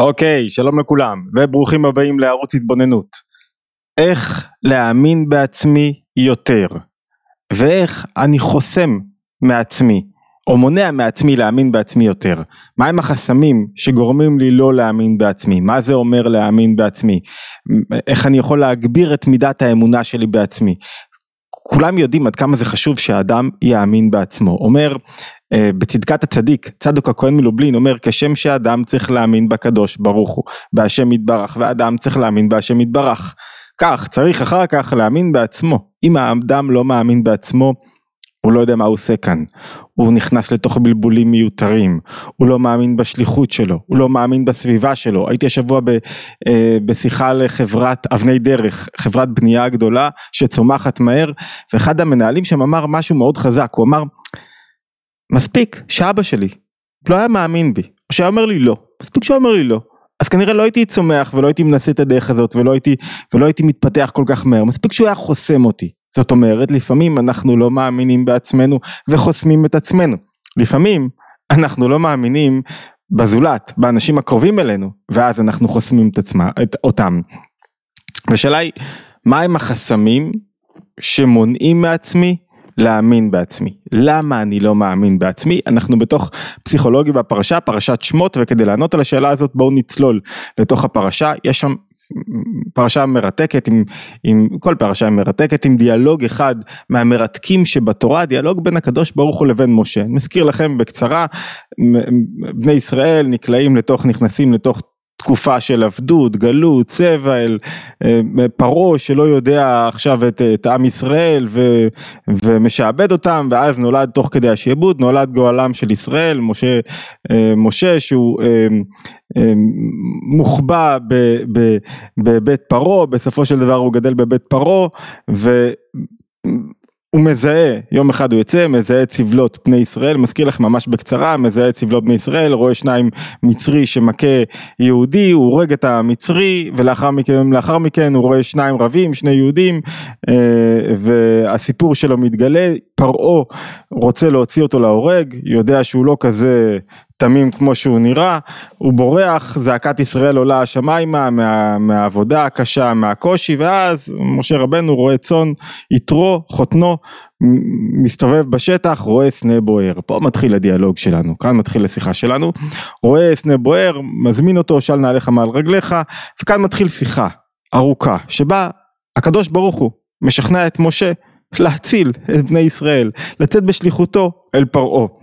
אוקיי, שלום לכולם, וברוכים הבאים לערוץ התבוננות. איך להאמין בעצמי יותר, ואיך אני חוסם מעצמי, או מונע מעצמי להאמין בעצמי יותר. מהם החסמים שגורמים לי לא להאמין בעצמי? מה זה אומר להאמין בעצמי? איך אני יכול להגביר את מידת האמונה שלי בעצמי? כולם יודעים עד כמה זה חשוב שהאדם יאמין בעצמו. אומר בצדקת הצדיק, צדוק הכהן מלובלין אומר כשם שאדם צריך להאמין בקדוש ברוך הוא, בהשם יתברך, ואדם צריך להאמין בהשם יתברך. כך צריך אחר כך להאמין בעצמו. אם האדם לא מאמין בעצמו, הוא לא יודע מה הוא עושה כאן, הוא נכנס לתוך בלבולים מיותרים, הוא לא מאמין בשליחות שלו, הוא לא מאמין בסביבה שלו. הייתי השבוע ב, אה, בשיחה לחברת אבני דרך, חברת בנייה גדולה שצומחת מהר, ואחד המנהלים שם אמר משהו מאוד חזק, הוא אמר מספיק שאבא שלי לא היה מאמין בי, או שהיה אומר לי לא, מספיק שהוא אומר לי לא. אז כנראה לא הייתי צומח ולא הייתי מנסה את הדרך הזאת ולא הייתי, ולא הייתי מתפתח כל כך מהר, מספיק שהוא היה חוסם אותי. זאת אומרת, לפעמים אנחנו לא מאמינים בעצמנו וחוסמים את עצמנו. לפעמים אנחנו לא מאמינים בזולת, באנשים הקרובים אלינו, ואז אנחנו חוסמים את, עצמה, את אותם. השאלה היא, מהם החסמים שמונעים מעצמי להאמין בעצמי. למה אני לא מאמין בעצמי? אנחנו בתוך פסיכולוגיה בפרשה, פרשת שמות, וכדי לענות על השאלה הזאת בואו נצלול לתוך הפרשה. יש שם פרשה מרתקת עם, עם כל פרשה מרתקת עם דיאלוג אחד מהמרתקים שבתורה דיאלוג בין הקדוש ברוך הוא לבין משה. נזכיר לכם בקצרה בני ישראל נקלעים לתוך נכנסים לתוך תקופה של עבדות, גלות, צבע, אל אה, פרעה שלא יודע עכשיו את, את עם ישראל ו, ומשעבד אותם ואז נולד תוך כדי השעבוד, נולד גואלם של ישראל, משה, אה, משה שהוא אה, מוחבא בבית פרעה, בסופו של דבר הוא גדל בבית פרעה הוא מזהה, יום אחד הוא יוצא, מזהה את סבלות בני ישראל, מזכיר לך ממש בקצרה, מזהה את סבלות בני ישראל, רואה שניים מצרי שמכה יהודי, הוא הורג את המצרי, ולאחר מכן, לאחר מכן הוא רואה שניים רבים, שני יהודים, אה, והסיפור שלו מתגלה, פרעה רוצה להוציא אותו להורג, יודע שהוא לא כזה תמים כמו שהוא נראה, הוא בורח, זעקת ישראל עולה השמיימה מה, מהעבודה הקשה, מהקושי, ואז משה רבנו רואה צאן, יתרו, חותנו, מסתובב בשטח, רואה סנה בוער. פה מתחיל הדיאלוג שלנו, כאן מתחיל השיחה שלנו, רואה סנה בוער, מזמין אותו, של נעליך מעל רגליך, וכאן מתחיל שיחה ארוכה, שבה הקדוש ברוך הוא משכנע את משה להציל את בני ישראל, לצאת בשליחותו אל פרעה.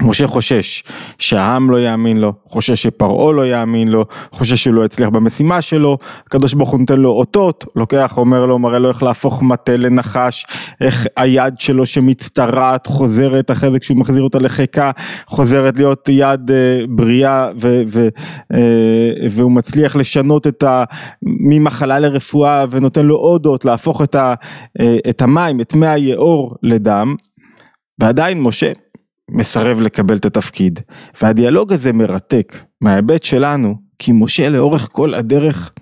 משה חושש שהעם לא יאמין לו, חושש שפרעה לא יאמין לו, חושש שהוא לא יצליח במשימה שלו, הקדוש ברוך הוא נותן לו אותות, לוקח, אומר לו, מראה לו איך להפוך מטה לנחש, איך היד שלו שמצטרעת חוזרת אחרי זה כשהוא מחזיר אותה לחיקה, חוזרת להיות יד אה, בריאה ו, ו, אה, והוא מצליח לשנות את ה... ממחלה לרפואה ונותן לו עוד אות, להפוך את, ה, אה, את המים, את מי היאור לדם, ועדיין משה מסרב לקבל את התפקיד. והדיאלוג הזה מרתק מההיבט שלנו, כי משה לאורך כל הדרך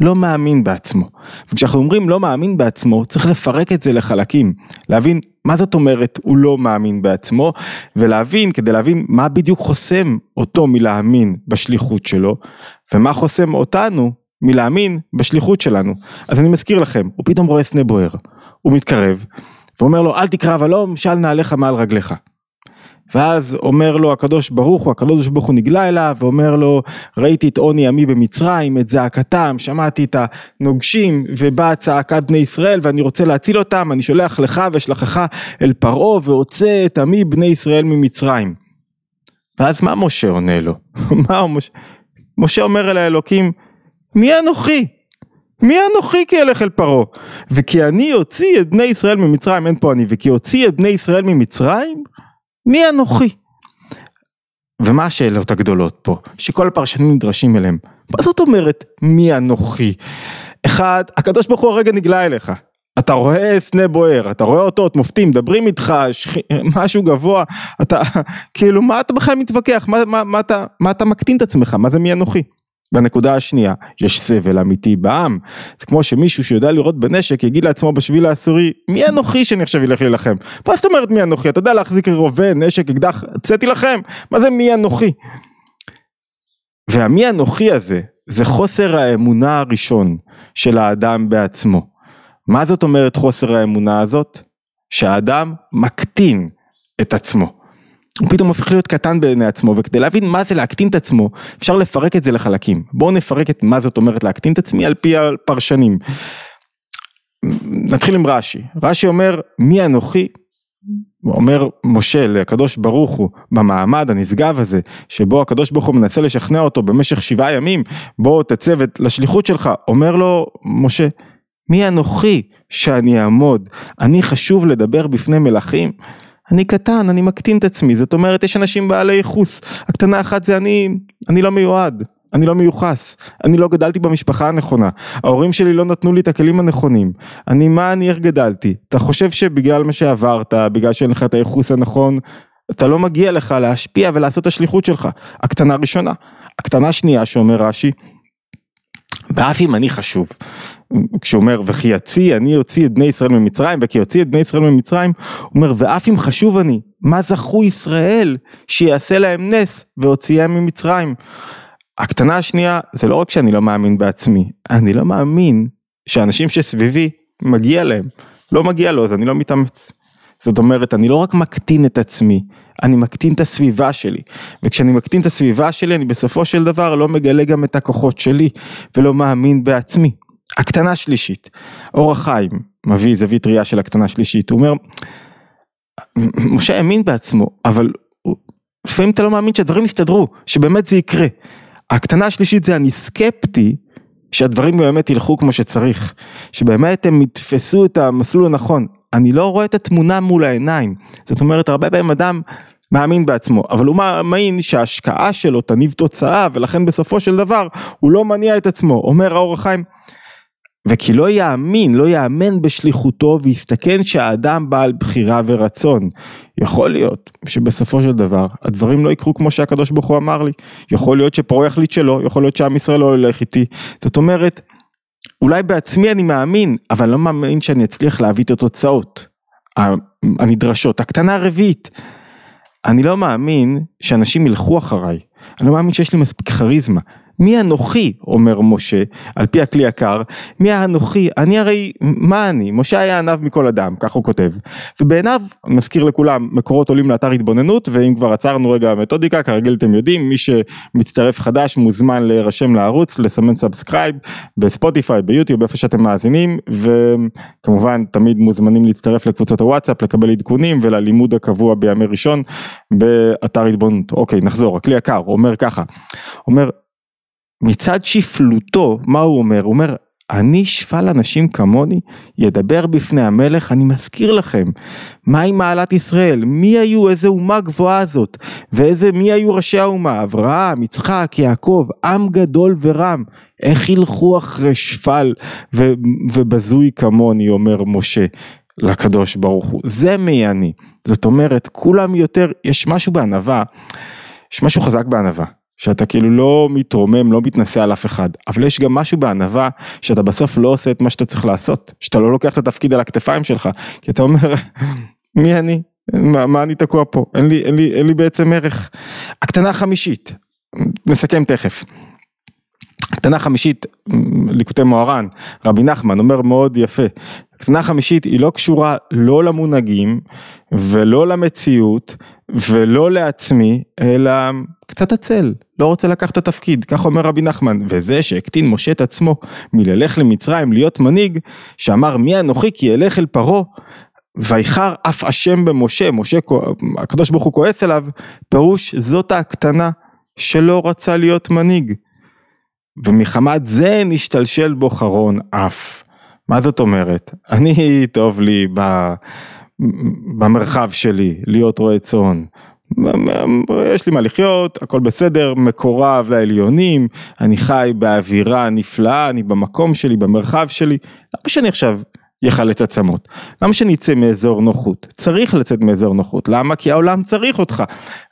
לא מאמין בעצמו. וכשאנחנו אומרים לא מאמין בעצמו, צריך לפרק את זה לחלקים. להבין מה זאת אומרת הוא לא מאמין בעצמו, ולהבין, כדי להבין מה בדיוק חוסם אותו מלהאמין בשליחות שלו, ומה חוסם אותנו מלהאמין בשליחות שלנו. אז אני מזכיר לכם, הוא פתאום רואה סנה בוער, הוא מתקרב, ואומר לו אל תקרא ולום, של נעליך מעל רגליך. ואז אומר לו הקדוש ברוך הוא, הקדוש ברוך הוא נגלה אליו ואומר לו ראיתי את עוני עמי במצרים, את זעקתם, שמעתי את הנוגשים ובאה צעקת בני ישראל ואני רוצה להציל אותם, אני שולח לך ואשלחך אל פרעה והוצא את עמי בני ישראל ממצרים. ואז מה משה עונה לו? מה משה? משה אומר אל האלוקים, מי אנוכי? מי אנוכי כי אלך אל פרעה? וכי אני אוציא את בני ישראל ממצרים, אין פה אני, וכי אוציא את בני ישראל ממצרים? מי אנוכי? ומה השאלות הגדולות פה, שכל הפרשנים נדרשים אליהם? מה זאת אומרת מי אנוכי? אחד, הקדוש ברוך הוא הרגע נגלה אליך. אתה רואה סנה בוער, אתה רואה אותות, מופתים, מדברים איתך, שכ... משהו גבוה, אתה, כאילו מה אתה בכלל מתווכח, מה, מה, מה, אתה, מה אתה מקטין את עצמך, מה זה מי אנוכי? והנקודה השנייה, יש סבל אמיתי בעם. זה כמו שמישהו שיודע לראות בנשק יגיד לעצמו בשביל העשירי, מי אנוכי שאני עכשיו אלך להילחם? מה זאת אומרת מי אנוכי? אתה יודע להחזיק רובה, נשק, אקדח, צאתי לכם? מה זה מי אנוכי? והמי אנוכי הזה, זה חוסר האמונה הראשון של האדם בעצמו. מה זאת אומרת חוסר האמונה הזאת? שהאדם מקטין את עצמו. הוא פתאום הופך להיות קטן בעיני עצמו, וכדי להבין מה זה להקטין את עצמו, אפשר לפרק את זה לחלקים. בואו נפרק את מה זאת אומרת להקטין את עצמי על פי הפרשנים. נתחיל עם רש"י, רש"י אומר מי אנוכי, אומר משה לקדוש ברוך הוא במעמד הנשגב הזה שבו הקדוש ברוך הוא מנסה לשכנע אותו במשך שבעה ימים בוא תצא לשליחות שלך. אומר לו משה מי אנוכי שאני אעמוד? אני חשוב לדבר בפני מלכים אני קטן אני מקטין את עצמי זאת אומרת יש אנשים בעלי ייחוס הקטנה אחת זה אני אני לא מיועד אני לא מיוחס, אני לא גדלתי במשפחה הנכונה, ההורים שלי לא נתנו לי את הכלים הנכונים, אני מה אני איך גדלתי, אתה חושב שבגלל מה שעברת, בגלל שאין לך את הייחוס הנכון, אתה לא מגיע לך להשפיע ולעשות את השליחות שלך, הקטנה ראשונה, הקטנה שנייה שאומר רש"י, ואף אם אני חשוב, כשהוא אומר וכי יציא אני אוציא את בני ישראל ממצרים וכי יוציא את בני ישראל ממצרים, הוא אומר ואף אם חשוב אני, מה זכו ישראל שיעשה להם נס והוציאם ממצרים. הקטנה השנייה זה לא רק שאני לא מאמין בעצמי, אני לא מאמין שאנשים שסביבי מגיע להם, לא מגיע לו אז אני לא מתאמץ. זאת אומרת אני לא רק מקטין את עצמי, אני מקטין את הסביבה שלי, וכשאני מקטין את הסביבה שלי אני בסופו של דבר לא מגלה גם את הכוחות שלי ולא מאמין בעצמי. הקטנה שלישית, אור החיים מביא זווית ראייה של הקטנה שלישית, הוא אומר, משה האמין בעצמו, אבל לפעמים אתה לא מאמין שהדברים יסתדרו, שבאמת זה יקרה. הקטנה השלישית זה אני סקפטי שהדברים באמת ילכו כמו שצריך, שבאמת הם יתפסו את המסלול הנכון. אני לא רואה את התמונה מול העיניים, זאת אומרת הרבה פעמים אדם מאמין בעצמו, אבל הוא מאמין שההשקעה שלו תניב תוצאה ולכן בסופו של דבר הוא לא מניע את עצמו, אומר האור החיים. וכי לא יאמין, לא יאמן בשליחותו ויסתכן שהאדם בעל בחירה ורצון. יכול להיות שבסופו של דבר הדברים לא יקרו כמו שהקדוש ברוך הוא אמר לי. יכול להיות שפרעה יחליט שלא, יכול להיות שעם ישראל לא ילך איתי. זאת אומרת, אולי בעצמי אני מאמין, אבל לא מאמין שאני אצליח להביא את התוצאות הנדרשות. הקטנה הרביעית, אני לא מאמין שאנשים ילכו אחריי. אני לא מאמין שיש לי מספיק כריזמה. מי אנוכי, אומר משה, על פי הכלי יקר, מי האנוכי, אני הרי, מה אני? משה היה עניו מכל אדם, כך הוא כותב. ובעיניו, מזכיר לכולם, מקורות עולים לאתר התבוננות, ואם כבר עצרנו רגע מתודיקה, כרגיל אתם יודעים, מי שמצטרף חדש מוזמן להירשם לערוץ, לסמן subscribe, בספוטיפיי, ביוטיוב, איפה שאתם מאזינים, וכמובן תמיד מוזמנים להצטרף לקבוצות הוואטסאפ, לקבל עדכונים וללימוד הקבוע בימי ראשון באתר התבוננות. אוקיי, נחזור, הכלי הוא אומר ככה, אומר, מצד שפלותו, מה הוא אומר? הוא אומר, אני שפל אנשים כמוני, ידבר בפני המלך, אני מזכיר לכם, מהי מעלת ישראל, מי היו, איזה אומה גבוהה זאת, ואיזה, מי היו ראשי האומה, אברהם, יצחק, יעקב, עם גדול ורם, איך ילכו אחרי שפל ו, ובזוי כמוני, אומר משה לקדוש ברוך הוא, זה מי אני, זאת אומרת, כולם יותר, יש משהו בענווה, יש משהו חזק בענווה. שאתה כאילו לא מתרומם, לא מתנשא על אף אחד, אבל יש גם משהו בענווה שאתה בסוף לא עושה את מה שאתה צריך לעשות, שאתה לא לוקח את התפקיד על הכתפיים שלך, כי אתה אומר, מי אני? מה, מה אני תקוע פה? אין לי, אין, לי, אין לי בעצם ערך. הקטנה החמישית, נסכם תכף. הקטנה החמישית, ליקוטי מוהר"ן, רבי נחמן אומר מאוד יפה, הקטנה החמישית היא לא קשורה לא למונהגים ולא למציאות ולא לעצמי, אלא קצת עצל, לא רוצה לקחת את התפקיד, כך אומר רבי נחמן, וזה שהקטין משה את עצמו מללך למצרים להיות מנהיג, שאמר מי אנוכי כי אלך אל פרעה, ויחר אף אשם במשה, משה, הקדוש ברוך הוא כועס אליו, פירוש זאת הקטנה שלא רצה להיות מנהיג. ומחמת זה נשתלשל בו חרון אף. מה זאת אומרת? אני טוב לי ב... במרחב שלי, להיות רועה צאן. יש לי מה לחיות, הכל בסדר, מקורב לעליונים, אני חי באווירה נפלאה, אני במקום שלי, במרחב שלי, למה שאני עכשיו יחלץ עצמות? למה שאני אצא מאזור נוחות? צריך לצאת מאזור נוחות, למה? כי העולם צריך אותך,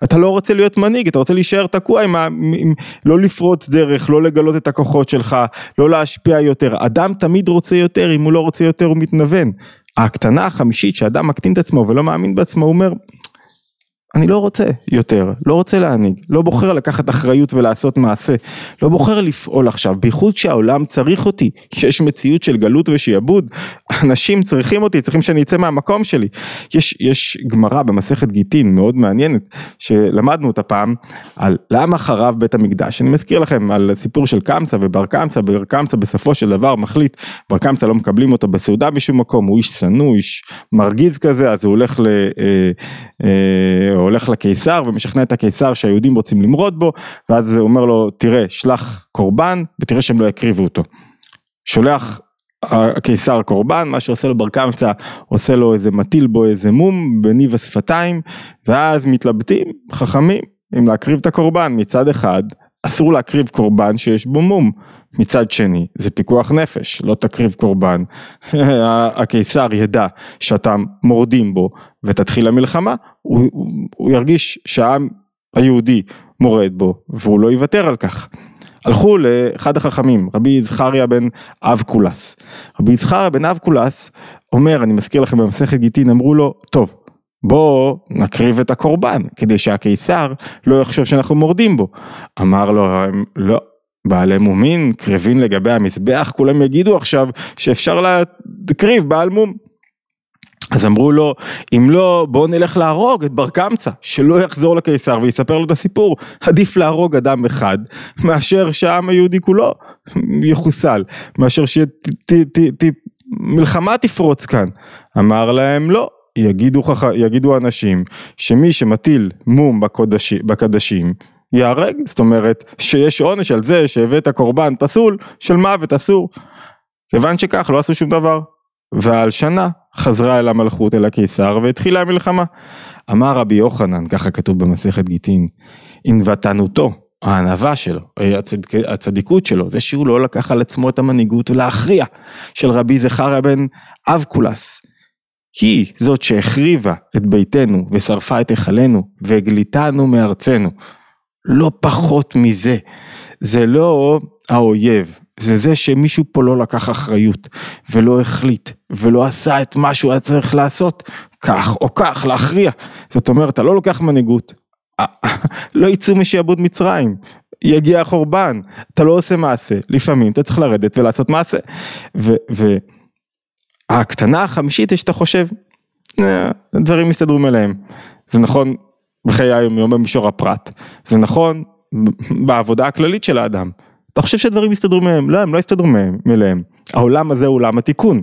אתה לא רוצה להיות מנהיג, אתה רוצה להישאר תקוע עם, ה... עם לא לפרוץ דרך, לא לגלות את הכוחות שלך, לא להשפיע יותר, אדם תמיד רוצה יותר, אם הוא לא רוצה יותר הוא מתנוון. הקטנה החמישית שאדם מקטין את עצמו ולא מאמין בעצמו, הוא אומר, אני לא רוצה יותר, לא רוצה להנהיג, לא בוחר לקחת אחריות ולעשות מעשה, לא בוחר לפעול עכשיו, בייחוד שהעולם צריך אותי, יש מציאות של גלות ושעבוד, אנשים צריכים אותי, צריכים שאני אצא מהמקום שלי. יש, יש גמרא במסכת גיטין מאוד מעניינת, שלמדנו אותה פעם, על למה חרב בית המקדש, אני מזכיר לכם על הסיפור של קמצא ובר קמצא, בר קמצא בסופו של דבר מחליט, בר קמצא לא מקבלים אותו בסעודה בשום מקום, הוא איש שנוא, איש מרגיז כזה, אז הוא הולך ל... אה, אה, הולך לקיסר ומשכנע את הקיסר שהיהודים רוצים למרוד בו, ואז הוא אומר לו, תראה, שלח קורבן ותראה שהם לא יקריבו אותו. שולח הקיסר קורבן, מה שעושה לו בר קמצא, עושה לו איזה מטיל בו איזה מום בניב השפתיים, ואז מתלבטים חכמים אם להקריב את הקורבן מצד אחד. אסור להקריב קורבן שיש בו מום. מצד שני, זה פיקוח נפש, לא תקריב קורבן, הקיסר ידע שאתה מורדים בו ותתחיל המלחמה, הוא, הוא, הוא ירגיש שהעם היהודי מורד בו והוא לא יוותר על כך. הלכו לאחד החכמים, רבי זכריה בן אבקולס. רבי זכריה בן אבקולס אומר, אני מזכיר לכם במסכת גיטין, אמרו לו, טוב, בוא נקריב את הקורבן, כדי שהקיסר לא יחשוב שאנחנו מורדים בו. אמר לו, לא, בעלי מומין, קרבין לגבי המזבח, כולם יגידו עכשיו שאפשר להקריב בעל מום. אז אמרו לו, אם לא, בואו נלך להרוג את בר קמצא, שלא יחזור לקיסר ויספר לו את הסיפור. עדיף להרוג אדם אחד, מאשר שהעם היהודי כולו יחוסל, מאשר שמלחמה תפרוץ כאן. אמר להם, לא, יגידו, יגידו אנשים שמי שמטיל מום בקודש, בקדשים ייהרג, זאת אומרת שיש עונש על זה שהבאת קורבן פסול של מוות אסור. כיוון שכך לא עשו שום דבר. ועל שנה חזרה אל המלכות אל הקיסר והתחילה המלחמה. אמר רבי יוחנן, ככה כתוב במסכת גיטין, ענוותנותו, הענווה שלו, הצד... הצדיקות שלו, זה שהוא לא לקח על עצמו את המנהיגות ולהכריע של רבי זכריה בן אבקולס. היא זאת שהחריבה את ביתנו ושרפה את היכלנו והגליתנו מארצנו. לא פחות מזה. זה לא האויב, זה זה שמישהו פה לא לקח אחריות ולא החליט ולא עשה את מה שהוא היה צריך לעשות, כך או כך, להכריע. זאת אומרת, אתה לא לוקח מנהיגות, לא יצאו משעבוד מצרים, יגיע החורבן, אתה לא עושה מעשה, לפעמים אתה צריך לרדת ולעשות מעשה. והקטנה החמישית שאתה חושב, אה, דברים מסתדרו מאליהם. זה נכון בחיי היום יום במישור הפרט, זה נכון בעבודה הכללית של האדם. אתה חושב שדברים יסתדרו מהם? לא, הם לא יסתדרו מהם, מאליהם. העולם הזה הוא עולם התיקון.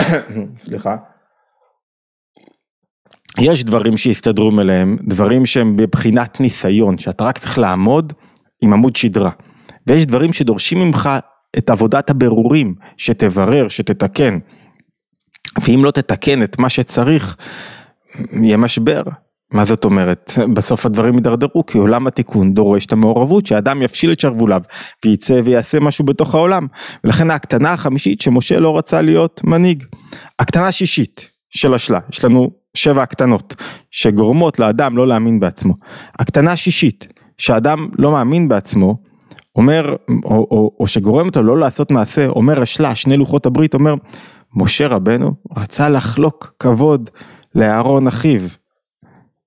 סליחה. יש דברים שיסתדרו מאליהם, דברים שהם בבחינת ניסיון, שאתה רק צריך לעמוד עם עמוד שדרה. ויש דברים שדורשים ממך את עבודת הבירורים, שתברר, שתתקן. ואם לא תתקן את מה שצריך, יהיה משבר. מה זאת אומרת? בסוף הדברים יידרדרו כי עולם התיקון דורש את המעורבות שאדם יפשיל את שרווליו וייצא ויעשה משהו בתוך העולם ולכן ההקטנה החמישית שמשה לא רצה להיות מנהיג. הקטנה השישית של השלה, יש לנו שבע הקטנות שגורמות לאדם לא להאמין בעצמו. הקטנה השישית שאדם לא מאמין בעצמו אומר או, או, או שגורם אותו לא לעשות מעשה אומר השלה שני לוחות הברית אומר משה רבנו רצה לחלוק כבוד לאהרון אחיו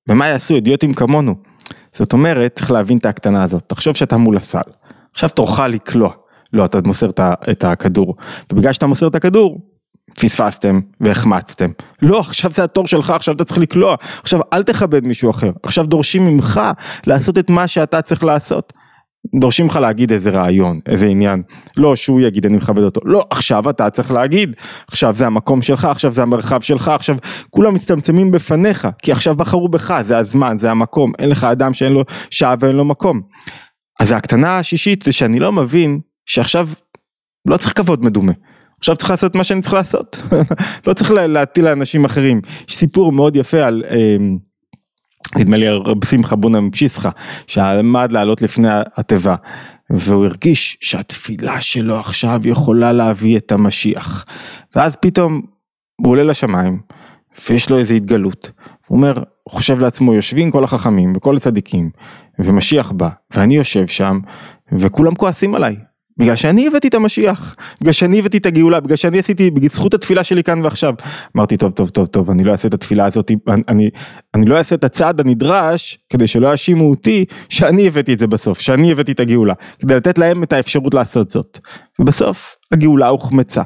ומה יעשו אידיוטים כמונו? זאת אומרת, צריך להבין את ההקטנה הזאת. תחשוב שאתה מול הסל, עכשיו תורך לקלוע. לא, אתה מוסר את הכדור, ובגלל שאתה מוסר את הכדור, פספסתם והחמצתם. לא, עכשיו זה התור שלך, עכשיו אתה צריך לקלוע. עכשיו אל תכבד מישהו אחר, עכשיו דורשים ממך לעשות את מה שאתה צריך לעשות. דורשים לך להגיד איזה רעיון, איזה עניין, לא שהוא יגיד אני מכבד אותו, לא עכשיו אתה צריך להגיד, עכשיו זה המקום שלך, עכשיו זה המרחב שלך, עכשיו כולם מצטמצמים בפניך, כי עכשיו בחרו בך, זה הזמן, זה המקום, אין לך אדם שאין לו שעה ואין לו מקום. אז ההקטנה השישית זה שאני לא מבין שעכשיו לא צריך כבוד מדומה, עכשיו צריך לעשות מה שאני צריך לעשות, לא צריך להטיל לאנשים אחרים. יש סיפור מאוד יפה על... אה, נדמה לי רב שמחה בונה מפשיסחה, שעמד לעלות לפני התיבה, והוא הרגיש שהתפילה שלו עכשיו יכולה להביא את המשיח. ואז פתאום הוא עולה לשמיים, ויש לו איזו התגלות. הוא אומר, הוא חושב לעצמו, יושבים כל החכמים וכל הצדיקים, ומשיח בא, ואני יושב שם, וכולם כועסים עליי. בגלל שאני הבאתי את המשיח, בגלל שאני הבאתי את הגאולה, בגלל שאני עשיתי, בזכות התפילה שלי כאן ועכשיו. אמרתי, טוב, טוב, טוב, טוב, אני לא אעשה את התפילה הזאת, אני, אני, אני לא אעשה את הצעד הנדרש, כדי שלא יאשימו אותי, שאני הבאתי את זה בסוף, שאני הבאתי את הגאולה, כדי לתת להם את האפשרות לעשות זאת. ובסוף, הגאולה הוחמצה.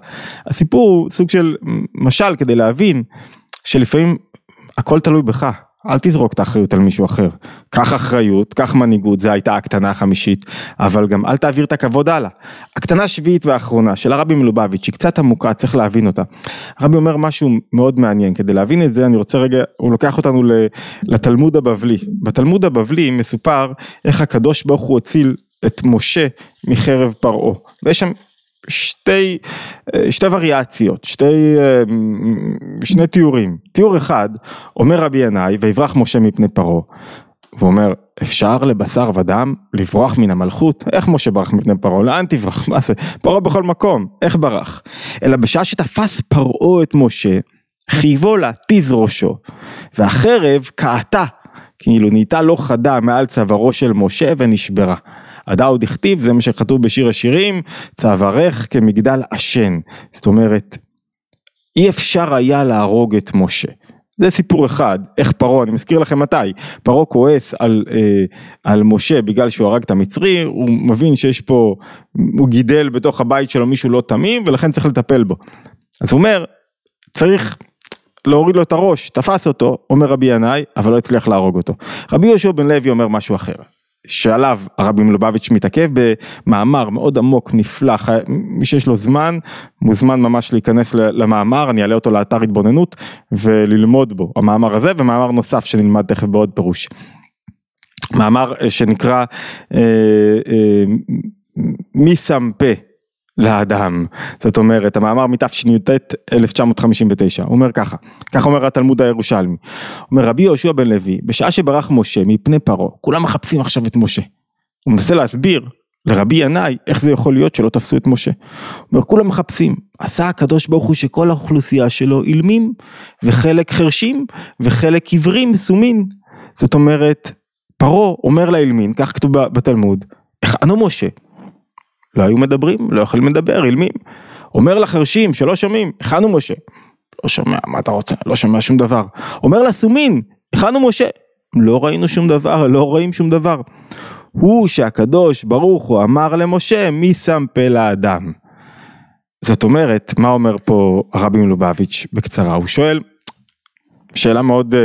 הסיפור הוא סוג של משל כדי להבין, שלפעמים הכל תלוי בך. אל תזרוק את האחריות על מישהו אחר. קח אחריות, קח מנהיגות, זו הייתה הקטנה החמישית, אבל גם אל תעביר את הכבוד הלאה. הקטנה השביעית והאחרונה של הרבי מלובביץ', היא קצת עמוקה, צריך להבין אותה. הרבי אומר משהו מאוד מעניין, כדי להבין את זה אני רוצה רגע, הוא לוקח אותנו לתלמוד הבבלי. בתלמוד הבבלי מסופר איך הקדוש ברוך הוא הציל את משה מחרב פרעה. ויש שם שתי, אה, שתי וריאציות, שתי, אה, שני תיאורים. תיאור אחד, אומר רבי ינאי, ויברח משה מפני פרעה. והוא אומר, אפשר לבשר ודם לברוח מן המלכות? איך משה ברח מפני פרעה? לאן תברח? מה זה? פרעה בכל מקום, איך ברח? אלא בשעה שתפס פרעה את משה, חייבו להתיז ראשו, והחרב קעתה, כאילו נהייתה לא חדה מעל צווארו של משה ונשברה. עדה עוד הכתיב, זה מה שכתוב בשיר השירים, צווארך כמגדל עשן. זאת אומרת, אי אפשר היה להרוג את משה. זה סיפור אחד, איך פרעה, אני מזכיר לכם מתי, פרעה כועס על, אה, על משה בגלל שהוא הרג את המצרי, הוא מבין שיש פה, הוא גידל בתוך הבית שלו מישהו לא תמים ולכן צריך לטפל בו. אז הוא אומר, צריך להוריד לו את הראש, תפס אותו, אומר רבי ינאי, אבל לא הצליח להרוג אותו. רבי יהושע בן לוי אומר משהו אחר. שעליו הרבי מלובביץ' מתעכב במאמר מאוד עמוק, נפלא, מי שיש לו זמן, מוזמן ממש להיכנס למאמר, אני אעלה אותו לאתר התבוננות וללמוד בו, המאמר הזה ומאמר נוסף שנלמד תכף בעוד פירוש. מאמר אה, שנקרא אה, אה, מי שם פה לאדם, זאת אומרת המאמר מתשי"ט 1959, הוא אומר ככה, ככה אומר התלמוד הירושלמי, אומר רבי יהושע בן לוי, בשעה שברח משה מפני פרעה, כולם מחפשים עכשיו את משה, הוא מנסה להסביר לרבי ינאי איך זה יכול להיות שלא תפסו את משה, הוא אומר כולם מחפשים, עשה הקדוש ברוך הוא שכל האוכלוסייה שלו אילמים וחלק חרשים וחלק עיוורים סומין, זאת אומרת פרעה אומר לאילמין, כך כתוב בתלמוד, הכנו משה לא היו מדברים, לא יכולים לדבר, אילמים. אומר לחרשים שלא שומעים, הכנו משה. לא שומע, מה אתה רוצה? לא שומע שום דבר. אומר לסומין, הכנו משה. לא ראינו שום דבר, לא רואים שום דבר. הוא שהקדוש ברוך הוא אמר למשה, מי שם פה לאדם? זאת אומרת, מה אומר פה הרבי מלובביץ' בקצרה? הוא שואל, שאלה מאוד uh,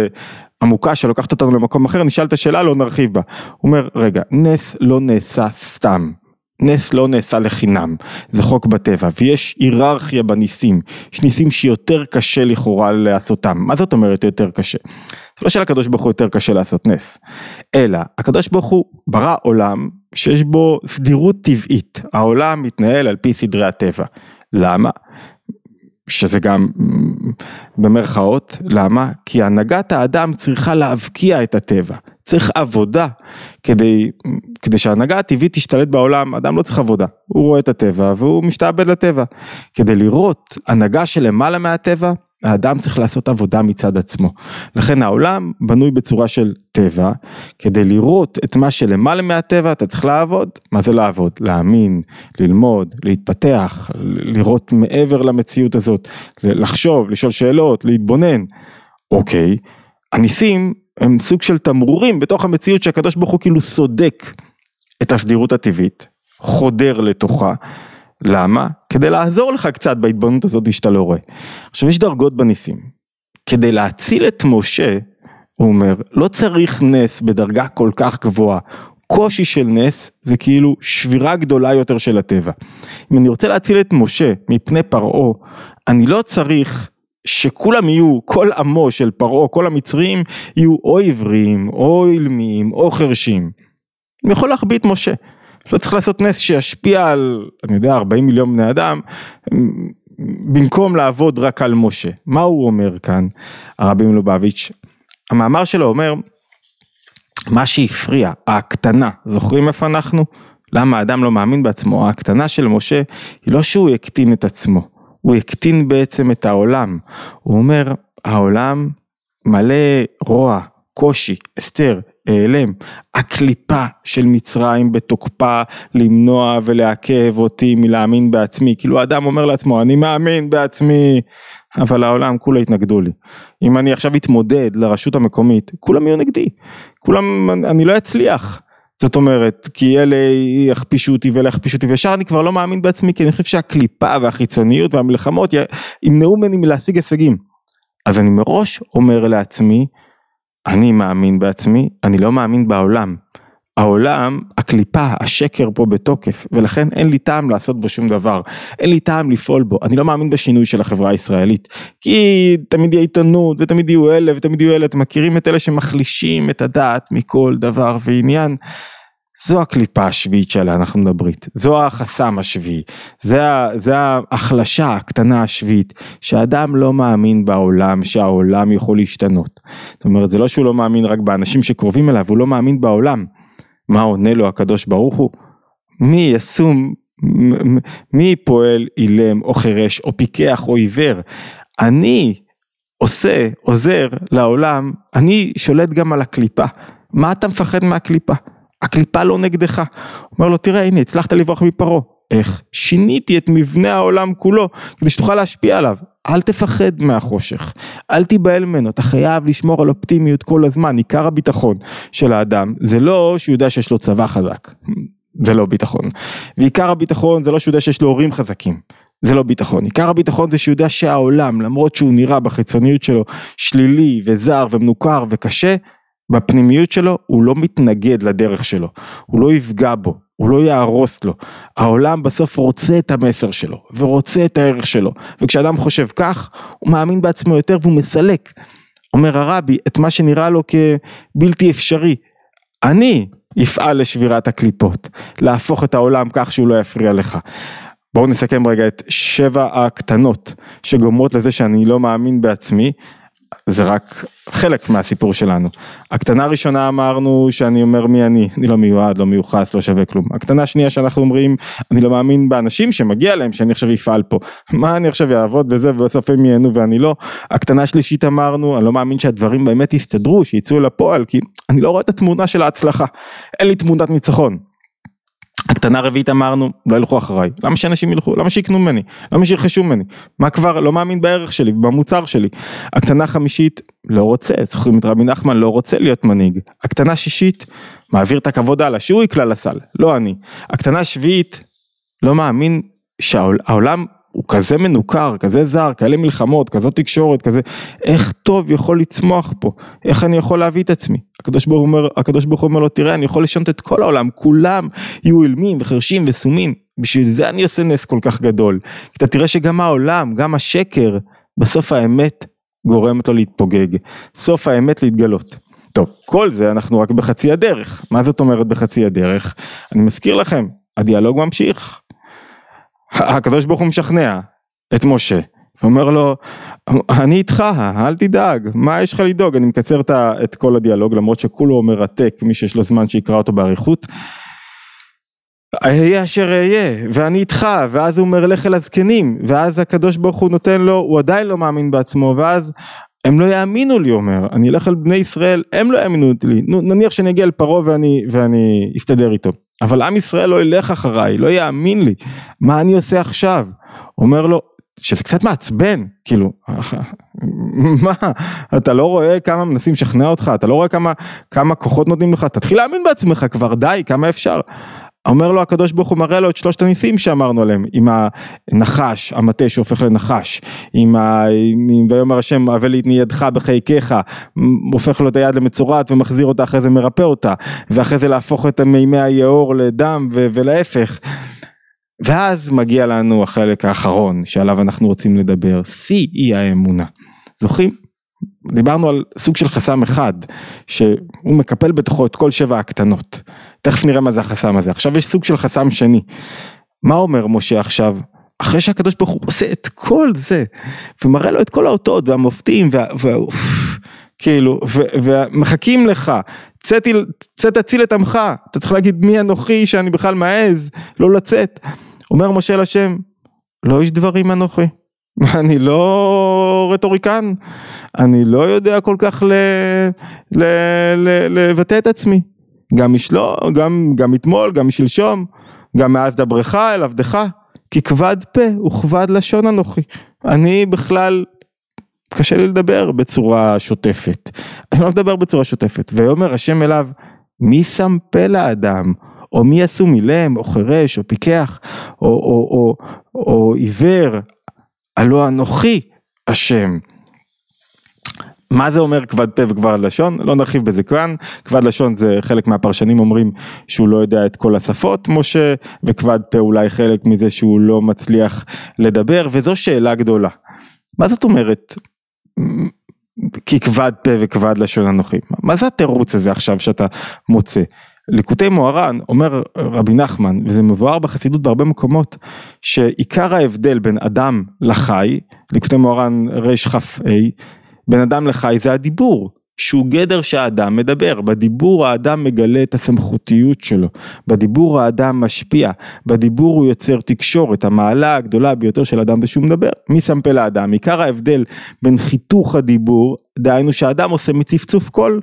עמוקה שלוקחת אותנו למקום אחר, נשאל את השאלה, לא נרחיב בה. הוא אומר, רגע, נס לא נעשה סתם. נס לא נעשה לחינם, זה חוק בטבע, ויש היררכיה בניסים, יש ניסים שיותר קשה לכאורה לעשותם, מה זאת אומרת יותר קשה? זה לא שלקדוש ברוך הוא יותר קשה לעשות נס, אלא הקדוש ברוך הוא ברא עולם שיש בו סדירות טבעית, העולם מתנהל על פי סדרי הטבע, למה? שזה גם במרכאות, למה? כי הנהגת האדם צריכה להבקיע את הטבע, צריך עבודה כדי, כדי שההנהגה הטבעית תשתלט בעולם, אדם לא צריך עבודה, הוא רואה את הטבע והוא משתעבד לטבע. כדי לראות הנהגה שלמעלה מהטבע, האדם צריך לעשות עבודה מצד עצמו. לכן העולם בנוי בצורה של טבע, כדי לראות את מה שלמעלה מהטבע אתה צריך לעבוד. מה זה לעבוד? להאמין, ללמוד, להתפתח, לראות מעבר למציאות הזאת, לחשוב, לשאול שאלות, להתבונן. אוקיי, הניסים הם סוג של תמרורים בתוך המציאות שהקדוש ברוך הוא כאילו סודק את הסדירות הטבעית, חודר לתוכה. למה? כדי לעזור לך קצת בהתבוננות הזאת שאתה לא רואה. עכשיו יש דרגות בניסים. כדי להציל את משה, הוא אומר, לא צריך נס בדרגה כל כך גבוהה. קושי של נס זה כאילו שבירה גדולה יותר של הטבע. אם אני רוצה להציל את משה מפני פרעה, אני לא צריך שכולם יהיו, כל עמו של פרעה, כל המצרים, יהיו או עבריים, או אילמים, או חרשים. אני יכול להחביא את משה. לא צריך לעשות נס שישפיע על, אני יודע, 40 מיליון בני אדם, במקום לעבוד רק על משה. מה הוא אומר כאן, הרבי מלובביץ'? המאמר שלו אומר, מה שהפריע, ההקטנה, זוכרים איפה אנחנו? למה האדם לא מאמין בעצמו? ההקטנה של משה היא לא שהוא הקטין את עצמו, הוא הקטין בעצם את העולם. הוא אומר, העולם מלא רוע, קושי, אסתר, אעלם. הקליפה של מצרים בתוקפה למנוע ולעכב אותי מלהאמין בעצמי. כאילו האדם אומר לעצמו, אני מאמין בעצמי, אבל העולם כולה התנגדו לי. אם אני עכשיו אתמודד לרשות המקומית, כולם יהיו נגדי. כולם, אני לא אצליח. זאת אומרת, כי אלה יכפישו אותי ואלה יכפישו אותי, וישר אני כבר לא מאמין בעצמי, כי אני חושב שהקליפה והחיצוניות והמלחמות ימנעו ממני מלהשיג הישגים. אז אני מראש אומר לעצמי, אני מאמין בעצמי, אני לא מאמין בעולם. העולם, הקליפה, השקר פה בתוקף, ולכן אין לי טעם לעשות בו שום דבר, אין לי טעם לפעול בו, אני לא מאמין בשינוי של החברה הישראלית, כי תמיד יהיה עיתונות, ותמיד יהיו אלה, ותמיד יהיו אלה, אתם מכירים את אלה שמחלישים את הדעת מכל דבר ועניין. זו הקליפה השביעית שעליה אנחנו מדברים, זו החסם השביעי, זה, זה ההחלשה הקטנה השביעית, שהאדם לא מאמין בעולם, שהעולם יכול להשתנות. זאת אומרת, זה לא שהוא לא מאמין רק באנשים שקרובים אליו, הוא לא מאמין בעולם. מה עונה לו הקדוש ברוך הוא? מי ישום, מי פועל אילם או חירש או פיקח או עיוור? אני עושה, עוזר לעולם, אני שולט גם על הקליפה. מה אתה מפחד מהקליפה? הקליפה לא נגדך. אומר לו, תראה, הנה, הצלחת לברוח מפרעה. איך? שיניתי את מבנה העולם כולו, כדי שתוכל להשפיע עליו. אל תפחד מהחושך, אל תיבהל ממנו, אתה חייב לשמור על אופטימיות כל הזמן, עיקר הביטחון של האדם זה לא שהוא יודע שיש לו צבא חזק, זה לא ביטחון, ועיקר הביטחון זה לא שהוא יודע שיש לו הורים חזקים, זה לא ביטחון, עיקר הביטחון זה שהוא יודע שהעולם למרות שהוא נראה בחיצוניות שלו שלילי וזר ומנוכר וקשה, בפנימיות שלו הוא לא מתנגד לדרך שלו, הוא לא יפגע בו, הוא לא יהרוס לו. העולם בסוף רוצה את המסר שלו, ורוצה את הערך שלו, וכשאדם חושב כך, הוא מאמין בעצמו יותר והוא מסלק. אומר הרבי, את מה שנראה לו כבלתי אפשרי. אני אפעל לשבירת הקליפות, להפוך את העולם כך שהוא לא יפריע לך. בואו נסכם רגע את שבע הקטנות שגורמות לזה שאני לא מאמין בעצמי, זה רק חלק מהסיפור שלנו. הקטנה הראשונה אמרנו שאני אומר מי אני, אני לא מיועד, לא מיוחס, לא שווה כלום. הקטנה השנייה שאנחנו אומרים, אני לא מאמין באנשים שמגיע להם שאני עכשיו אפעל פה. מה אני עכשיו אעבוד וזה ובסוף הם ייהנו ואני לא. הקטנה השלישית אמרנו, אני לא מאמין שהדברים באמת יסתדרו, שיצאו לפועל, כי אני לא רואה את התמונה של ההצלחה. אין לי תמונת ניצחון. הקטנה רביעית אמרנו, לא ילכו אחריי, למה שאנשים ילכו, למה שיקנו ממני, למה שירכשו ממני, מה כבר, לא מאמין בערך שלי, במוצר שלי. הקטנה חמישית, לא רוצה, זוכרים את רבי נחמן, לא רוצה להיות מנהיג. הקטנה שישית, מעביר את הכבוד הלאה, שהוא יקלע לסל, לא אני. הקטנה שביעית, לא מאמין שהעולם הוא כזה מנוכר, כזה זר, כאלה מלחמות, כזאת תקשורת, כזה, איך טוב יכול לצמוח פה, איך אני יכול להביא את עצמי. הקדוש ברוך הוא אומר, הקדוש ברוך הוא אומר לו, תראה, אני יכול לשנות את כל העולם, כולם יהיו אילמים וחרשים וסומים, בשביל זה אני עושה נס כל כך גדול. אתה תראה שגם העולם, גם השקר, בסוף האמת גורמת לו להתפוגג, סוף האמת להתגלות. טוב, כל זה אנחנו רק בחצי הדרך. מה זאת אומרת בחצי הדרך? אני מזכיר לכם, הדיאלוג ממשיך. הקדוש ברוך הוא משכנע את משה, ואומר לו, אני איתך, אל תדאג, מה יש לך לדאוג? אני מקצר את כל הדיאלוג, למרות שכולו מרתק, מי שיש לו זמן שיקרא אותו באריכות. אהיה אשר אהיה, ואני איתך, ואז הוא אומר לך אל הזקנים, ואז הקדוש ברוך הוא נותן לו, הוא עדיין לא מאמין בעצמו, ואז הם לא יאמינו לי אומר, אני אלך אל בני ישראל, הם לא יאמינו לי, נניח שאני אגיע אל פרעה ואני, ואני אסתדר איתו, אבל עם ישראל לא ילך אחריי, לא יאמין לי, מה אני עושה עכשיו? אומר לו, שזה קצת מעצבן, כאילו, מה, אתה לא רואה כמה מנסים לשכנע אותך, אתה לא רואה כמה, כמה כוחות נותנים לך, תתחיל להאמין בעצמך כבר, די, כמה אפשר. אומר לו הקדוש ברוך הוא מראה לו את שלושת הניסים שאמרנו עליהם, עם הנחש, המטה שהופך לנחש, עם ה... ויאמר השם לי את ידך בחייקיך, הופך לו את היד למצורעת ומחזיר אותה אחרי זה מרפא אותה, ואחרי זה להפוך את מימי היאור לדם ו... ולהפך. ואז מגיע לנו החלק האחרון שעליו אנחנו רוצים לדבר, שיא אי האמונה. זוכרים? דיברנו על סוג של חסם אחד, שהוא מקפל בתוכו את כל שבע הקטנות. תכף נראה מה זה החסם הזה. עכשיו יש סוג של חסם שני. מה אומר משה עכשיו? אחרי שהקדוש ברוך הוא עושה את כל זה, ומראה לו את כל האותות והמופתים, וה... וה... כאילו, ו... ומחכים לך, צא תציל את עמך, אתה צריך להגיד מי אנוכי שאני בכלל מעז לא לצאת. אומר משה לשם, לא איש דברים אנוכי, אני לא רטוריקן, אני לא יודע כל כך ל, ל, ל, לבטא את עצמי. גם משלו, גם, גם אתמול, גם משלשום, גם מאז דברך אל עבדך, כי כבד פה וכבד לשון אנוכי. אני בכלל, קשה לי לדבר בצורה שוטפת. אני לא מדבר בצורה שוטפת. ויאמר השם אליו, מי שם פה לאדם? או מי עשו מילם, או חירש, או פיקח, או, או, או, או, או עיוור, הלא אנוכי השם. מה זה אומר כבד פה וכבד לשון? לא נרחיב בזה כאן, כבד לשון זה חלק מהפרשנים אומרים שהוא לא יודע את כל השפות משה, וכבד פה אולי חלק מזה שהוא לא מצליח לדבר, וזו שאלה גדולה. מה זאת אומרת? כי כבד פה וכבד לשון אנוכי. מה זה התירוץ הזה עכשיו שאתה מוצא? ליקוטי מוהר"ן אומר רבי נחמן וזה מבואר בחסידות בהרבה מקומות שעיקר ההבדל בין אדם לחי, ליקוטי מוהר"ן רכ"ה, בין אדם לחי זה הדיבור, שהוא גדר שהאדם מדבר, בדיבור האדם מגלה את הסמכותיות שלו, בדיבור האדם משפיע, בדיבור הוא יוצר תקשורת, המעלה הגדולה ביותר של אדם זה שהוא מדבר, מי שם פה לאדם, עיקר ההבדל בין חיתוך הדיבור, דהיינו שהאדם עושה מצפצוף קול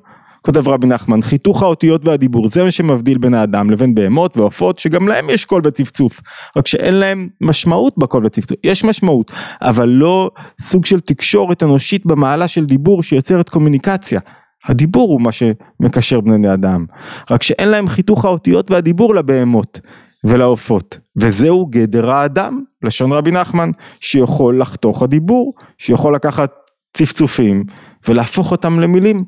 כותב רבי נחמן, חיתוך האותיות והדיבור, זה מה שמבדיל בין האדם לבין בהמות ועופות, שגם להם יש קול וצפצוף, רק שאין להם משמעות בקול וצפצוף, יש משמעות, אבל לא סוג של תקשורת אנושית במעלה של דיבור שיוצרת קומוניקציה. הדיבור הוא מה שמקשר בני אדם, רק שאין להם חיתוך האותיות והדיבור לבהמות ולעופות, וזהו גדר האדם, לשון רבי נחמן, שיכול לחתוך הדיבור, שיכול לקחת צפצופים ולהפוך אותם למילים.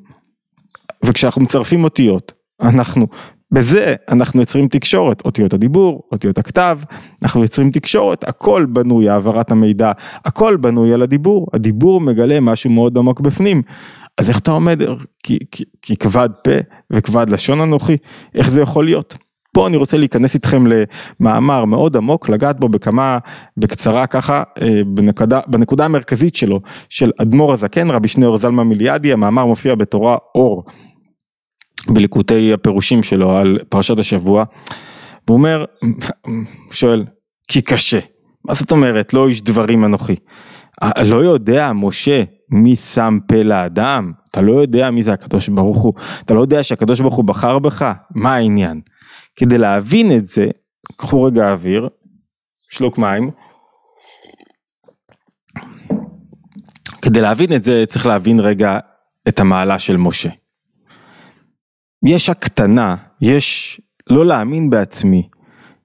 וכשאנחנו מצרפים אותיות, אנחנו, בזה אנחנו יוצרים תקשורת, אותיות הדיבור, אותיות הכתב, אנחנו יוצרים תקשורת, הכל בנוי, העברת המידע, הכל בנוי על הדיבור, הדיבור מגלה משהו מאוד עמוק בפנים. אז איך אתה עומד, כי, כי, כי כבד פה וכבד לשון אנוכי, איך זה יכול להיות? פה אני רוצה להיכנס איתכם למאמר מאוד עמוק, לגעת בו בכמה, בקצרה ככה, אה, בנקודה, בנקודה המרכזית שלו, של אדמו"ר הזקן, רבי שניאור זלמה מיליאדי, המאמר מופיע בתורה אור. בליקוטי הפירושים שלו על פרשת השבוע, והוא אומר, שואל, כי קשה, מה זאת אומרת, לא איש דברים אנוכי, לא יודע משה מי שם פה לאדם, אתה לא יודע מי זה הקדוש ברוך הוא, אתה לא יודע שהקדוש ברוך הוא בחר בך, מה העניין? כדי להבין את זה, קחו רגע אוויר, שלוק מים, כדי להבין את זה צריך להבין רגע את המעלה של משה. יש הקטנה, יש לא להאמין בעצמי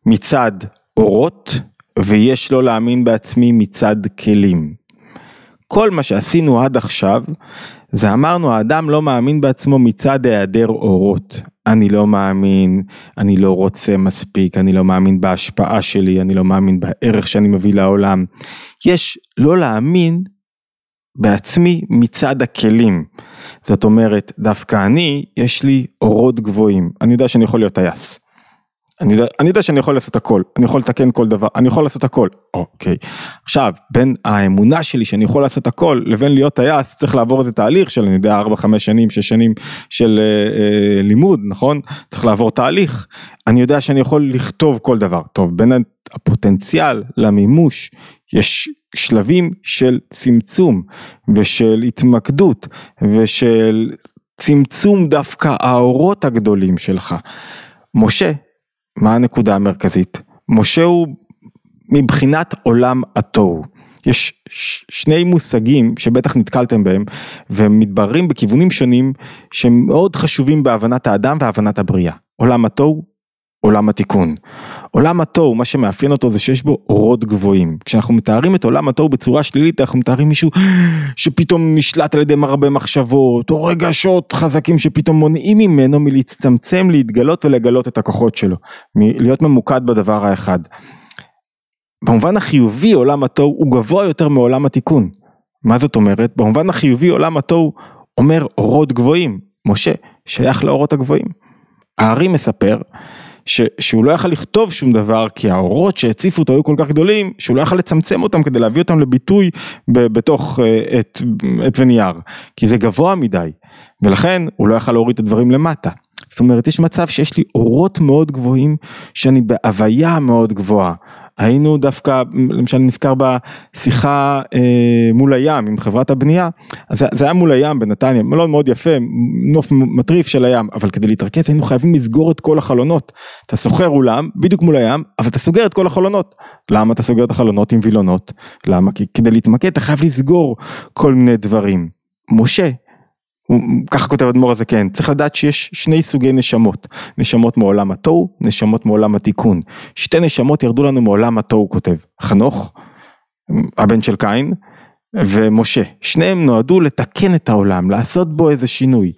מצד אורות ויש לא להאמין בעצמי מצד כלים. כל מה שעשינו עד עכשיו זה אמרנו האדם לא מאמין בעצמו מצד היעדר אורות. אני לא מאמין, אני לא רוצה מספיק, אני לא מאמין בהשפעה שלי, אני לא מאמין בערך שאני מביא לעולם. יש לא להאמין בעצמי מצד הכלים. זאת אומרת, דווקא אני, יש לי אורות גבוהים, אני יודע שאני יכול להיות טייס. אני יודע, אני יודע שאני יכול לעשות הכל, אני יכול לתקן כל דבר, אני יכול לעשות הכל, אוקיי. עכשיו, בין האמונה שלי שאני יכול לעשות הכל, לבין להיות טייס, צריך לעבור איזה תהליך של, אני יודע, 4-5 שנים, 6 שנים של אה, אה, לימוד, נכון? צריך לעבור תהליך. אני יודע שאני יכול לכתוב כל דבר. טוב, בין הפוטנציאל למימוש, יש שלבים של צמצום ושל התמקדות ושל צמצום דווקא האורות הגדולים שלך. משה, מה הנקודה המרכזית? משה הוא מבחינת עולם התוהו. יש שני מושגים שבטח נתקלתם בהם והם מתבררים בכיוונים שונים שהם מאוד חשובים בהבנת האדם והבנת הבריאה. עולם התוהו עולם התיקון. עולם התוהו, מה שמאפיין אותו זה שיש בו אורות גבוהים. כשאנחנו מתארים את עולם התוהו בצורה שלילית, אנחנו מתארים מישהו שפתאום נשלט על ידי הרבה מחשבות, או רגשות חזקים שפתאום מונעים ממנו מלהצטמצם, להתגלות ולגלות את הכוחות שלו. להיות ממוקד בדבר האחד. במובן החיובי עולם התוהו הוא גבוה יותר מעולם התיקון. מה זאת אומרת? במובן החיובי עולם התוהו אומר אורות גבוהים. משה שייך לאורות הגבוהים. הארי מספר ש, שהוא לא יכל לכתוב שום דבר כי האורות שהציפו אותו היו כל כך גדולים שהוא לא יכל לצמצם אותם כדי להביא אותם לביטוי ב, בתוך עט, אה, ונייר כי זה גבוה מדי ולכן הוא לא יכל להוריד את הדברים למטה. זאת אומרת יש מצב שיש לי אורות מאוד גבוהים שאני בהוויה מאוד גבוהה היינו דווקא, למשל נזכר בשיחה אה, מול הים עם חברת הבנייה, אז זה, זה היה מול הים בנתניה, מלון מאוד יפה, נוף מטריף של הים, אבל כדי להתרכז היינו חייבים לסגור את כל החלונות. אתה שוכר אולם בדיוק מול הים, אבל אתה סוגר את כל החלונות. למה אתה סוגר את החלונות עם וילונות? למה? כי כדי להתמקד אתה חייב לסגור כל מיני דברים. משה ככה כותב אדמו"ר הזקן, צריך לדעת שיש שני סוגי נשמות, נשמות מעולם התוהו, נשמות מעולם התיקון. שתי נשמות ירדו לנו מעולם התוהו, הוא כותב, חנוך, הבן של קין, ומשה, שניהם נועדו לתקן את העולם, לעשות בו איזה שינוי.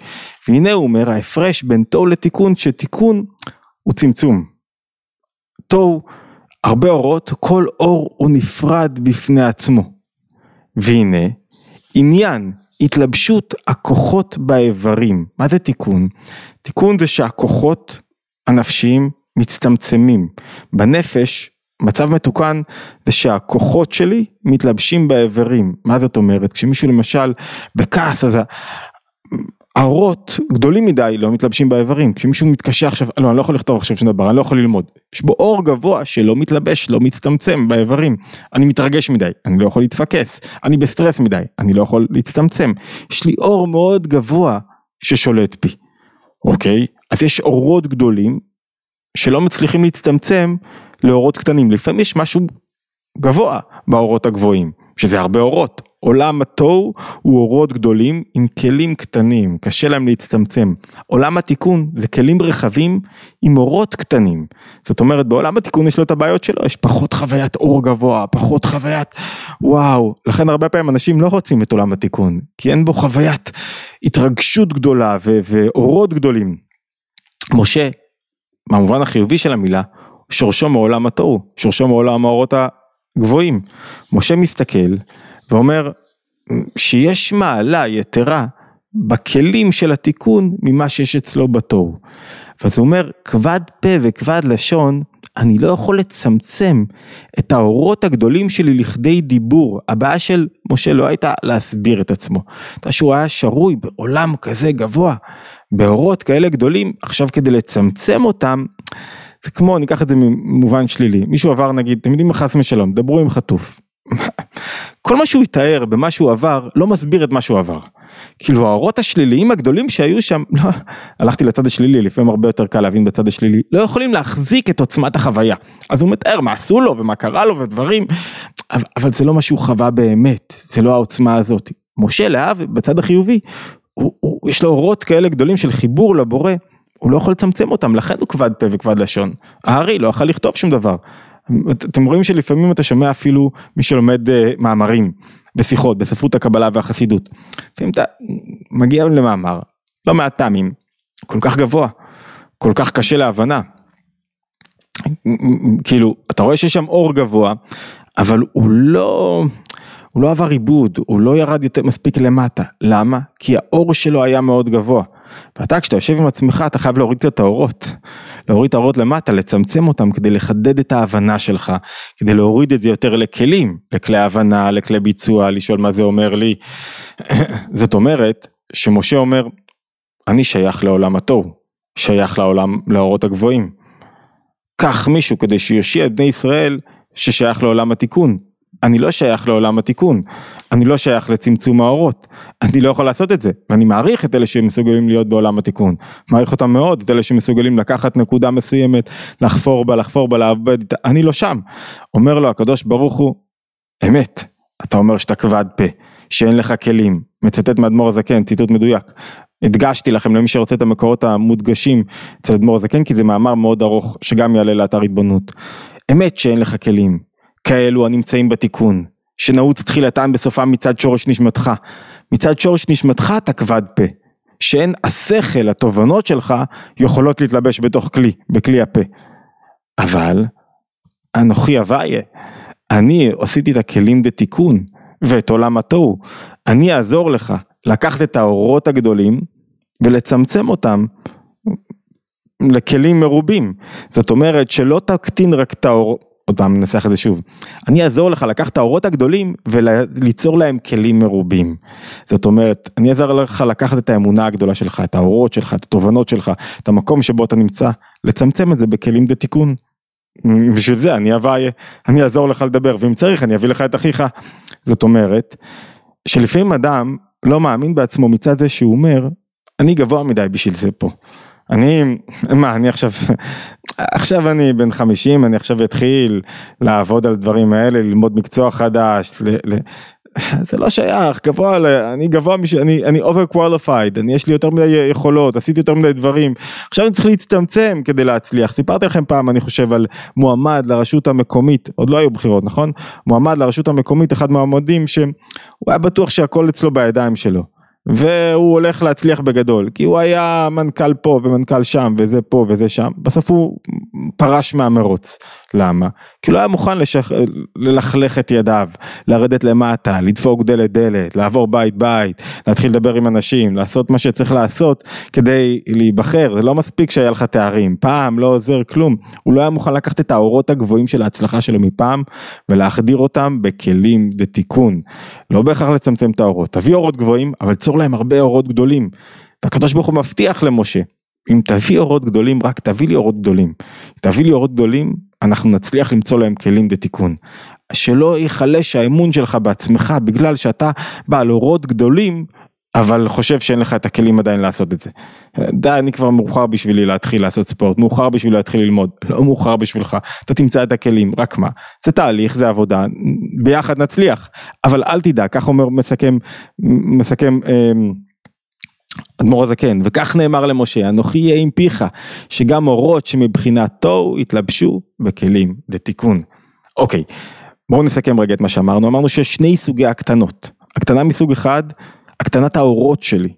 והנה הוא אומר, ההפרש בין תוהו לתיקון, שתיקון הוא צמצום. תוהו, הרבה אורות, כל אור הוא נפרד בפני עצמו. והנה, עניין התלבשות הכוחות באיברים. מה זה תיקון? תיקון זה שהכוחות הנפשיים מצטמצמים. בנפש, מצב מתוקן זה שהכוחות שלי מתלבשים באיברים. מה זאת אומרת? כשמישהו למשל בכעס אז האורות גדולים מדי לא מתלבשים באיברים, כשמישהו מתקשה עכשיו, לא אני לא יכול לכתוב עכשיו שום דבר, אני לא יכול ללמוד, יש בו אור גבוה שלא מתלבש, לא מצטמצם באיברים, אני מתרגש מדי, אני לא יכול להתפקס, אני בסטרס מדי, אני לא יכול להצטמצם, יש לי אור מאוד גבוה ששולט בי, אוקיי? אז יש אורות גדולים שלא מצליחים להצטמצם לאורות קטנים, לפעמים יש משהו גבוה באורות הגבוהים, שזה הרבה אורות, עולם התוהו הוא אורות גדולים עם כלים קטנים, קשה להם להצטמצם. עולם התיקון זה כלים רחבים עם אורות קטנים. זאת אומרת בעולם התיקון יש לו את הבעיות שלו, יש פחות חוויית אור גבוה, פחות חוויית וואו. לכן הרבה פעמים אנשים לא רוצים את עולם התיקון, כי אין בו חוויית התרגשות גדולה ו- ואורות גדולים. משה, במובן החיובי של המילה, שורשו מעולם התוהו, שורשו מעולם האורות הגבוהים. משה מסתכל ואומר שיש מעלה יתרה בכלים של התיקון ממה שיש אצלו בתור. ואז הוא אומר, כבד פה וכבד לשון, אני לא יכול לצמצם את האורות הגדולים שלי לכדי דיבור. הבעיה של משה לא הייתה להסביר את עצמו. הייתה שהוא היה שרוי בעולם כזה גבוה, באורות כאלה גדולים, עכשיו כדי לצמצם אותם, זה כמו, ניקח את זה ממובן שלילי. מישהו עבר נגיד, אתם יודעים מה חס משלום, דברו עם חטוף. כל מה שהוא יתאר במה שהוא עבר לא מסביר את מה שהוא עבר. כאילו האורות השליליים הגדולים שהיו שם, לא, הלכתי לצד השלילי, לפעמים הרבה יותר קל להבין בצד השלילי, לא יכולים להחזיק את עוצמת החוויה. אז הוא מתאר מה עשו לו ומה קרה לו ודברים, אבל, אבל זה לא מה שהוא חווה באמת, זה לא העוצמה הזאת. משה להב בצד החיובי, הוא, הוא, יש לו אורות כאלה גדולים של חיבור לבורא, הוא לא יכול לצמצם אותם, לכן הוא כבד פה וכבד לשון. הארי לא יכול לכתוב שום דבר. אתם רואים שלפעמים אתה שומע אפילו מי שלומד אה, מאמרים ושיחות בספרות הקבלה והחסידות. לפעמים אתה מגיע למאמר, לא מעט טעמים, כל כך גבוה, כל כך קשה להבנה. כאילו, אתה רואה שיש שם אור גבוה, אבל הוא לא, הוא לא עבר עיבוד, הוא לא ירד יותר מספיק למטה. למה? כי האור שלו היה מאוד גבוה. ואתה כשאתה יושב עם עצמך אתה חייב להוריד קצת את האורות, להוריד את האורות למטה, לצמצם אותם כדי לחדד את ההבנה שלך, כדי להוריד את זה יותר לכלים, לכלי הבנה, לכלי ביצוע, לשאול מה זה אומר לי. זאת אומרת שמשה אומר, אני שייך לעולם התוהו, שייך לעולם, לאורות הגבוהים. קח מישהו כדי שיושיע את בני ישראל ששייך לעולם התיקון, אני לא שייך לעולם התיקון, אני לא שייך לצמצום האורות, אני לא יכול לעשות את זה, ואני מעריך את אלה שמסוגלים להיות בעולם התיקון, מעריך אותם מאוד, את אלה שמסוגלים לקחת נקודה מסוימת, לחפור בה, לחפור בה, לעבד, אני לא שם. אומר לו הקדוש ברוך הוא, אמת, אתה אומר שאתה כבד פה, שאין לך כלים, מצטט מאדמו"ר הזקן, ציטוט מדויק. הדגשתי לכם למי שרוצה את המקורות המודגשים אצל אדמו"ר הזקן, כי זה מאמר מאוד ארוך, שגם יעלה לאתר התבוננות. אמת שאין לך כלים, כאלו הנמצאים בתיקון, שנעוץ תחילתם בסופם מצד שורש נשמתך. מצד שורש נשמתך אתה כבד פה, שאין השכל, התובנות שלך, יכולות להתלבש בתוך כלי, בכלי הפה. אבל, אנוכי הוויה, אני עשיתי את הכלים דתיקון, ואת עולם התוהו, אני אעזור לך לקחת את האורות הגדולים ולצמצם אותם לכלים מרובים. זאת אומרת שלא תקטין רק את האור, עוד פעם ננסח את זה שוב, אני אעזור לך לקחת את האורות הגדולים וליצור להם כלים מרובים. זאת אומרת, אני אעזור לך לקחת את האמונה הגדולה שלך, את האורות שלך, את התובנות שלך, את המקום שבו אתה נמצא, לצמצם את זה בכלים דה. בשביל זה אני אבוא, אני אעזור לך לדבר, ואם צריך אני אביא לך את אחיך. זאת אומרת, שלפעמים אדם לא מאמין בעצמו מצד זה שהוא אומר, אני גבוה מדי בשביל זה פה. אני, מה, אני עכשיו, עכשיו אני בן 50, אני עכשיו אתחיל לעבוד על דברים האלה, ללמוד מקצוע חדש, ל, ל, זה לא שייך, גבוה, אני גבוה, אני, אני over qualified, אני יש לי יותר מדי יכולות, עשיתי יותר מדי דברים, עכשיו אני צריך להצטמצם כדי להצליח. סיפרתי לכם פעם, אני חושב, על מועמד לרשות המקומית, עוד לא היו בחירות, נכון? מועמד לרשות המקומית, אחד מהמועמדים שהוא היה בטוח שהכל אצלו בידיים שלו. והוא הולך להצליח בגדול, כי הוא היה מנכ"ל פה ומנכ"ל שם וזה פה וזה שם, בסוף הוא פרש מהמרוץ. למה? כי לא היה מוכן לשח... ללכלך את ידיו, לרדת למטה, לדפוק דלת דלת, לעבור בית בית, להתחיל לדבר עם אנשים, לעשות מה שצריך לעשות כדי להיבחר, זה לא מספיק שהיה לך תארים, פעם לא עוזר כלום, הוא לא היה מוכן לקחת את האורות הגבוהים של ההצלחה שלו מפעם ולהחדיר אותם בכלים לתיקון, לא בהכרח לצמצם את האורות, תביא אורות גבוהים אבל צור להם הרבה אורות גדולים, והקדוש ברוך הוא מבטיח למשה אם תביא אורות גדולים, רק תביא לי אורות גדולים. תביא לי אורות גדולים, אנחנו נצליח למצוא להם כלים לתיקון. שלא ייחלש האמון שלך בעצמך בגלל שאתה בעל אורות גדולים, אבל חושב שאין לך את הכלים עדיין לעשות את זה. די, אני כבר מאוחר בשבילי להתחיל לעשות ספורט, מאוחר בשבילי להתחיל ללמוד, לא מאוחר בשבילך, אתה תמצא את הכלים, רק מה, זה תהליך, זה עבודה, ביחד נצליח, אבל אל תדע, כך אומר, מסכם, מסכם, אה, אדמו"ר הזקן, וכך נאמר למשה, אנוכי יהיה עם פיך, שגם אורות שמבחינתו יתלבשו בכלים לתיקון. אוקיי, בואו נסכם רגע את מה שאמרנו, אמרנו שיש שני סוגי הקטנות, הקטנה מסוג אחד, הקטנת האורות שלי,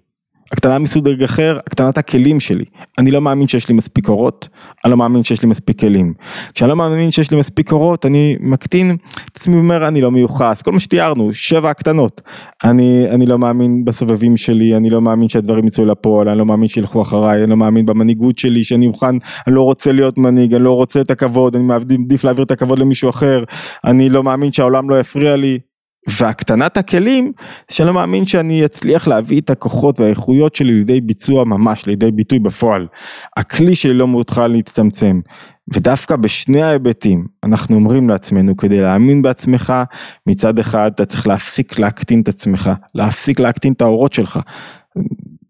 הקטנה מסוג אחר, הקטנת הכלים שלי. אני לא מאמין שיש לי מספיק אורות, אני לא מאמין שיש לי מספיק כלים. כשאני לא מאמין שיש לי מספיק אורות, אני מקטין את עצמי ואומר, אני לא מיוחס, כל מה שתיארנו, שבע הקטנות. אני, אני לא מאמין בסובבים שלי, אני לא מאמין שהדברים יצאו לפועל, אני לא מאמין שילכו אחריי, אני לא מאמין במנהיגות שלי, שאני אוכל, אני לא רוצה להיות מנהיג, אני לא רוצה את הכבוד, אני מעדיף להעביר את הכבוד למישהו אחר, אני לא מאמין שהעולם לא יפריע לי, והקטנת הכלים, שאני לא מאמין שאני אצליח להביא את הכוחות והאיכויות שלי לידי ביצוע ממש, לידי ביטוי בפועל. הכלי שלי לא מעודכן להצטמצם. ודווקא בשני ההיבטים אנחנו אומרים לעצמנו כדי להאמין בעצמך מצד אחד אתה צריך להפסיק להקטין את עצמך, להפסיק להקטין את האורות שלך,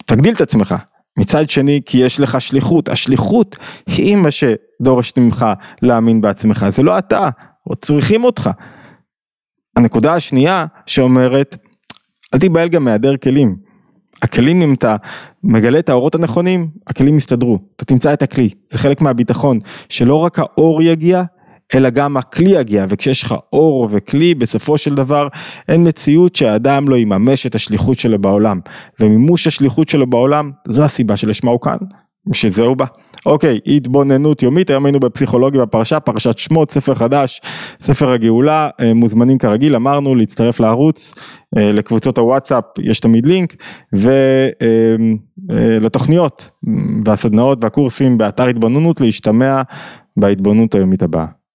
תגדיל את עצמך. מצד שני כי יש לך שליחות, השליחות היא מה שדורשת ממך להאמין בעצמך, זה לא אתה, עוד צריכים אותך. הנקודה השנייה שאומרת, אל תיבהל גם מהיעדר כלים. הכלים אם אתה מגלה את האורות הנכונים, הכלים יסתדרו, אתה תמצא את הכלי, זה חלק מהביטחון, שלא רק האור יגיע, אלא גם הכלי יגיע, וכשיש לך אור וכלי, בסופו של דבר אין מציאות שהאדם לא יממש את השליחות שלו בעולם, ומימוש השליחות שלו בעולם, זו הסיבה שלשמה הוא כאן, בשביל זה הוא בא. אוקיי, התבוננות יומית, היום היינו בפסיכולוגיה בפרשה, פרשת שמות, ספר חדש, ספר הגאולה, אה, מוזמנים כרגיל, אמרנו להצטרף לערוץ, אה, לקבוצות הוואטסאפ, יש תמיד לינק, ולתוכניות אה, והסדנאות והקורסים באתר התבוננות, להשתמע בהתבוננות היומית הבאה.